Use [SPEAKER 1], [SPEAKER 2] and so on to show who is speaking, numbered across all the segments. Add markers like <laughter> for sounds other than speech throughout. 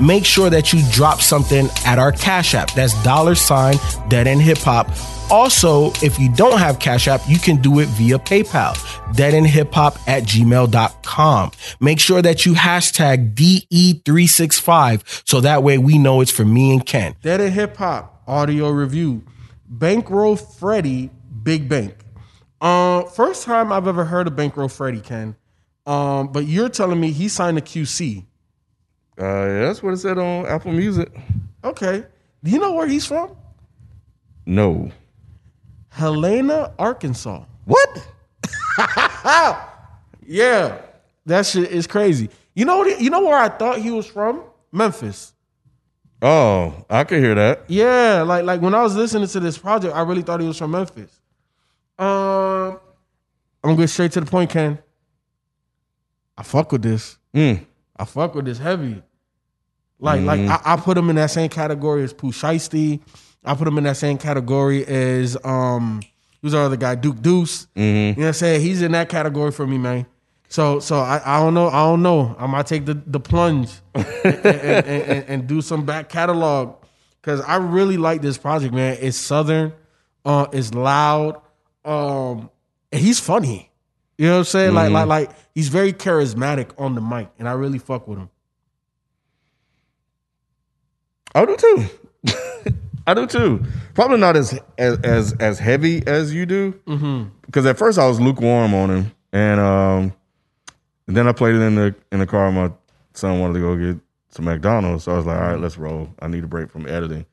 [SPEAKER 1] make sure that you drop something at our Cash App. That's dollar sign Dead End Hip Hop. Also, if you don't have Cash App, you can do it via PayPal, deadendhiphop at gmail.com. Make sure that you hashtag DE365 so that way we know it's for me and Ken.
[SPEAKER 2] Dead End Hip Hop audio review. Bankroll Freddie, Big Bank. Uh, first time I've ever heard of Bankroll Freddie, Ken. Um, but you're telling me he signed a QC.
[SPEAKER 3] Uh, yeah, that's what it said on Apple Music.
[SPEAKER 2] Okay. Do you know where he's from?
[SPEAKER 3] No.
[SPEAKER 2] Helena, Arkansas.
[SPEAKER 3] What? <laughs>
[SPEAKER 2] Yeah, that shit is crazy. You know what? You know where I thought he was from? Memphis.
[SPEAKER 3] Oh, I could hear that.
[SPEAKER 2] Yeah, like like when I was listening to this project, I really thought he was from Memphis. Um, I'm gonna get straight to the point, Ken. I fuck with this.
[SPEAKER 3] Mm.
[SPEAKER 2] I fuck with this heavy. Like like I, I put him in that same category as Pooh Shiesty. I put him in that same category as um who's our other guy Duke Deuce. You know what I'm saying? He's in that category for me, man. So so I, I don't know I don't know. I might take the the plunge <laughs> and, and, and- and- do some back catalog because I really like this project, man. It's southern, uh, it's loud, um, and he's funny. You know what I'm saying? Like like like he's very charismatic on the mic, and I really fuck with him.
[SPEAKER 3] I do too. <laughs> I do too. Probably not as as as, as heavy as you do.
[SPEAKER 2] Mm-hmm.
[SPEAKER 3] Because at first I was lukewarm on him, and um, and then I played it in the in the car. My son wanted to go get some McDonald's, so I was like, all right, let's roll. I need a break from editing,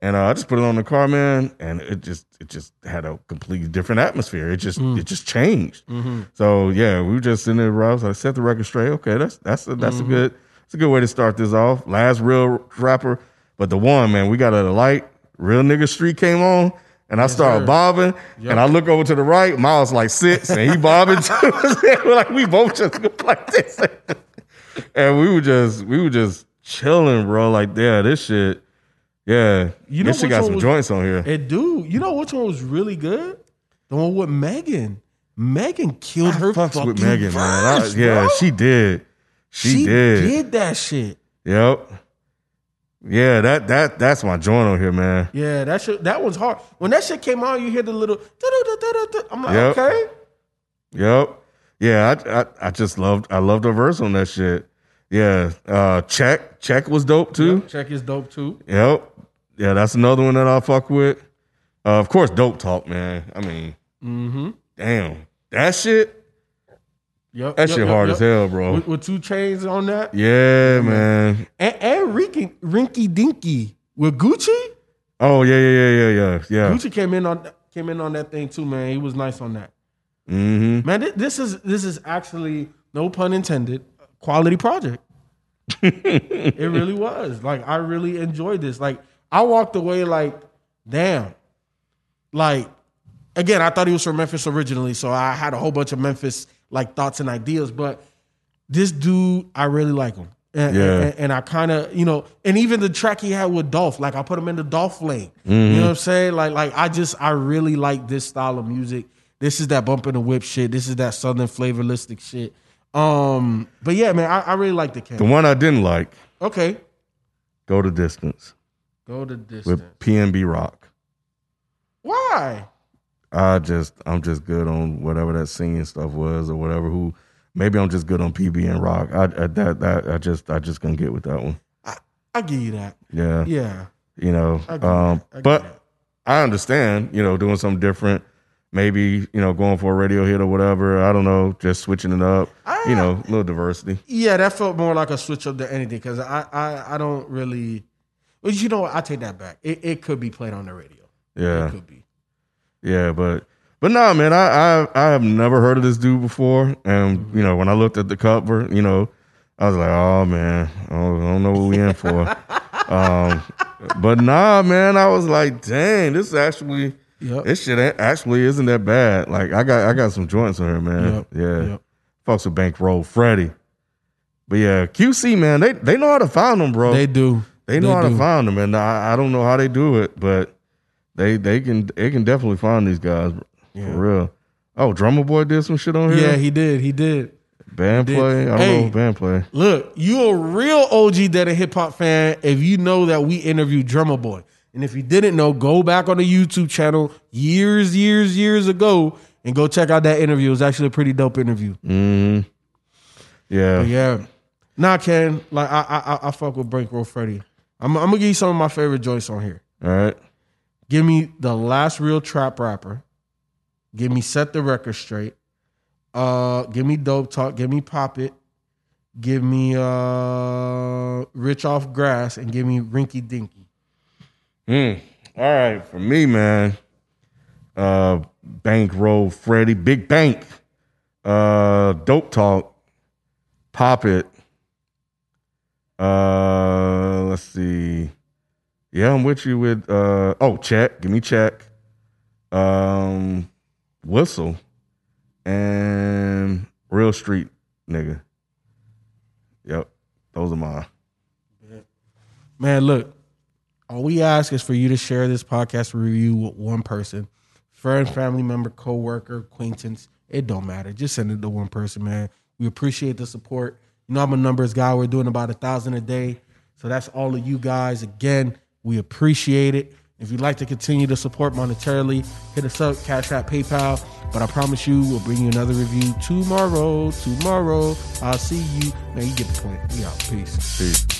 [SPEAKER 3] and uh, I just put it on the car, man, and it just it just had a completely different atmosphere. It just mm. it just changed. Mm-hmm. So yeah, we were just sitting there. I was like, set the record straight. Okay, that's that's a, that's a mm-hmm. good that's a good way to start this off. Last real rapper, but the one man, we got a light. Real nigga street came on. And I started
[SPEAKER 2] sir.
[SPEAKER 3] bobbing, and I look over to the right. Miles like six, and he bobbing too. <laughs> We're like we both just like this, <laughs> and we were just we were just chilling, bro. Like yeah, this shit, yeah.
[SPEAKER 2] You know
[SPEAKER 3] this shit got some
[SPEAKER 2] was-
[SPEAKER 3] joints on here.
[SPEAKER 2] And dude, you know which one was really good? The one with Megan. Megan killed her
[SPEAKER 3] fucks
[SPEAKER 2] fucking
[SPEAKER 3] with Megan, man. I- yeah,
[SPEAKER 2] bro.
[SPEAKER 3] she did. She, did.
[SPEAKER 2] She
[SPEAKER 3] did.
[SPEAKER 2] did that shit.
[SPEAKER 3] Yep. Yeah, that that that's my joint on here, man.
[SPEAKER 2] Yeah, that shit. That one's hard. When that shit came out, you hear the little. I'm like,
[SPEAKER 3] Yep.
[SPEAKER 2] okay.
[SPEAKER 3] Yep. Yeah, I, I I just loved I loved her verse on that shit. Yeah. Uh check. Check was dope too.
[SPEAKER 2] Check is dope too.
[SPEAKER 3] Yep. Yeah, that's another one that I fuck with. Uh, of course, dope talk, man. I mean,
[SPEAKER 2] Mm-hmm.
[SPEAKER 3] damn. That shit.
[SPEAKER 2] Yep.
[SPEAKER 3] That
[SPEAKER 2] yep,
[SPEAKER 3] shit
[SPEAKER 2] yep,
[SPEAKER 3] hard
[SPEAKER 2] yep.
[SPEAKER 3] as hell, bro.
[SPEAKER 2] With, with 2 Chainz on that,
[SPEAKER 3] Yeah, man.
[SPEAKER 2] and, and Rinky Rinky Dinky with Gucci.
[SPEAKER 3] Oh yeah, yeah, yeah, yeah, yeah, yeah.
[SPEAKER 2] Gucci came in on came in on that thing too, man. He was nice on that.
[SPEAKER 3] Mm-hmm.
[SPEAKER 2] Man, thi- this is this is actually no pun intended, quality project. <laughs> it really was. Like I really enjoyed this. Like I walked away like, damn. Like again, I thought he was from Memphis originally, so I had a whole bunch of Memphis like thoughts and ideas. But this dude, I really like him. And,
[SPEAKER 3] Yeah.
[SPEAKER 2] and, and I kind of, you know, and even the track he had with Dolph, like I put him in the Dolph lane. You know mm-hmm. what I'm saying? Like, like I just, I really like this style of music. This is that bump in the whip shit. This is that southern flavorlistic shit. Um, but yeah, man, I, I really like the cat.
[SPEAKER 3] The one I didn't like,
[SPEAKER 2] Okay,
[SPEAKER 3] Go to Distance
[SPEAKER 2] go to distance.
[SPEAKER 3] with PNB Rock.
[SPEAKER 2] Why?
[SPEAKER 3] I just I'm just good on whatever that singing stuff was or whatever. Who maybe I'm just good on PNB Rock. I, I that that I just I just gonna get with that one.
[SPEAKER 2] I give you that.
[SPEAKER 3] Yeah,
[SPEAKER 2] Yeah,
[SPEAKER 3] you know.
[SPEAKER 2] I give
[SPEAKER 3] Um,
[SPEAKER 2] that. I give
[SPEAKER 3] but
[SPEAKER 2] that.
[SPEAKER 3] I understand, you know, doing something different. Maybe you know going for a radio hit or whatever. I don't know, just switching it up. you know, a little diversity.
[SPEAKER 2] Yeah, that felt more like a switch up than anything because I, I I don't really. Well, you know. I take that back. It, it could be played on the radio.
[SPEAKER 3] Yeah.
[SPEAKER 2] It could be.
[SPEAKER 3] Yeah, but but no, man, I, I I have never heard of this dude before, and you know when I looked at the cover, you know, I was like, oh man, I don't, I don't know what we in for. <laughs> um, but nah, man, I was like, dang, this actually,
[SPEAKER 2] Yep.
[SPEAKER 3] this shit actually isn't that bad. Like I got I got some joints on here, man.
[SPEAKER 2] Yep,
[SPEAKER 3] Yeah,
[SPEAKER 2] yep.
[SPEAKER 3] fucks with Bankroll Freddie. But yeah, QC man, they they know how to find them, bro.
[SPEAKER 2] They do.
[SPEAKER 3] They know how
[SPEAKER 2] do.
[SPEAKER 3] to find them, and I, I don't know how they do it, but they they can they can definitely find these guys
[SPEAKER 2] Yeah.
[SPEAKER 3] for real. Oh, Drummer Boy did some shit on here.
[SPEAKER 2] Yeah, he did. He did.
[SPEAKER 3] band
[SPEAKER 2] did.
[SPEAKER 3] play. I don't
[SPEAKER 2] Hey.
[SPEAKER 3] know band play.
[SPEAKER 2] Look, you a real OG Dead a Hip Hop fan if you know that we interviewed Drummer Boy. And if you didn't know, go back on the YouTube channel years, years, years ago and go check out that interview. It was actually a pretty dope interview.
[SPEAKER 3] Mm, yeah,
[SPEAKER 2] But yeah. Nah, Ken, like I I I, fuck with Bankroll Freddie. I'm, I'm gonna give you some of my favorite joints on here.
[SPEAKER 3] All right.
[SPEAKER 2] Give me the last real trap rapper. Give me set the record straight. Uh, give me dope talk. Give me pop it. Give me uh rich off grass and give me rinky dinky.
[SPEAKER 3] Mm. All right, for me, man. Uh, Bankroll Freddie, Big Bank, uh, Dope Talk, Pop It. Uh, let's see. Yeah, I'm with you with uh oh check, give me check. Um, whistle and real street nigga. Yep, those are mine.
[SPEAKER 2] Man, look, all we ask is for you to share this podcast review with one person, friend, family member, coworker, acquaintance. It don't matter. Just send it to one person, man. We appreciate the support. You know, I'm a numbers guy. We're doing about a thousand a day. So that's all of you guys. Again, we appreciate it. If you'd like to continue to support monetarily, hit us up, Cash App, PayPal. But I promise you, we'll bring you another review tomorrow. Tomorrow. I'll see you. Man, you get the point. We out. Peace.
[SPEAKER 3] Peace.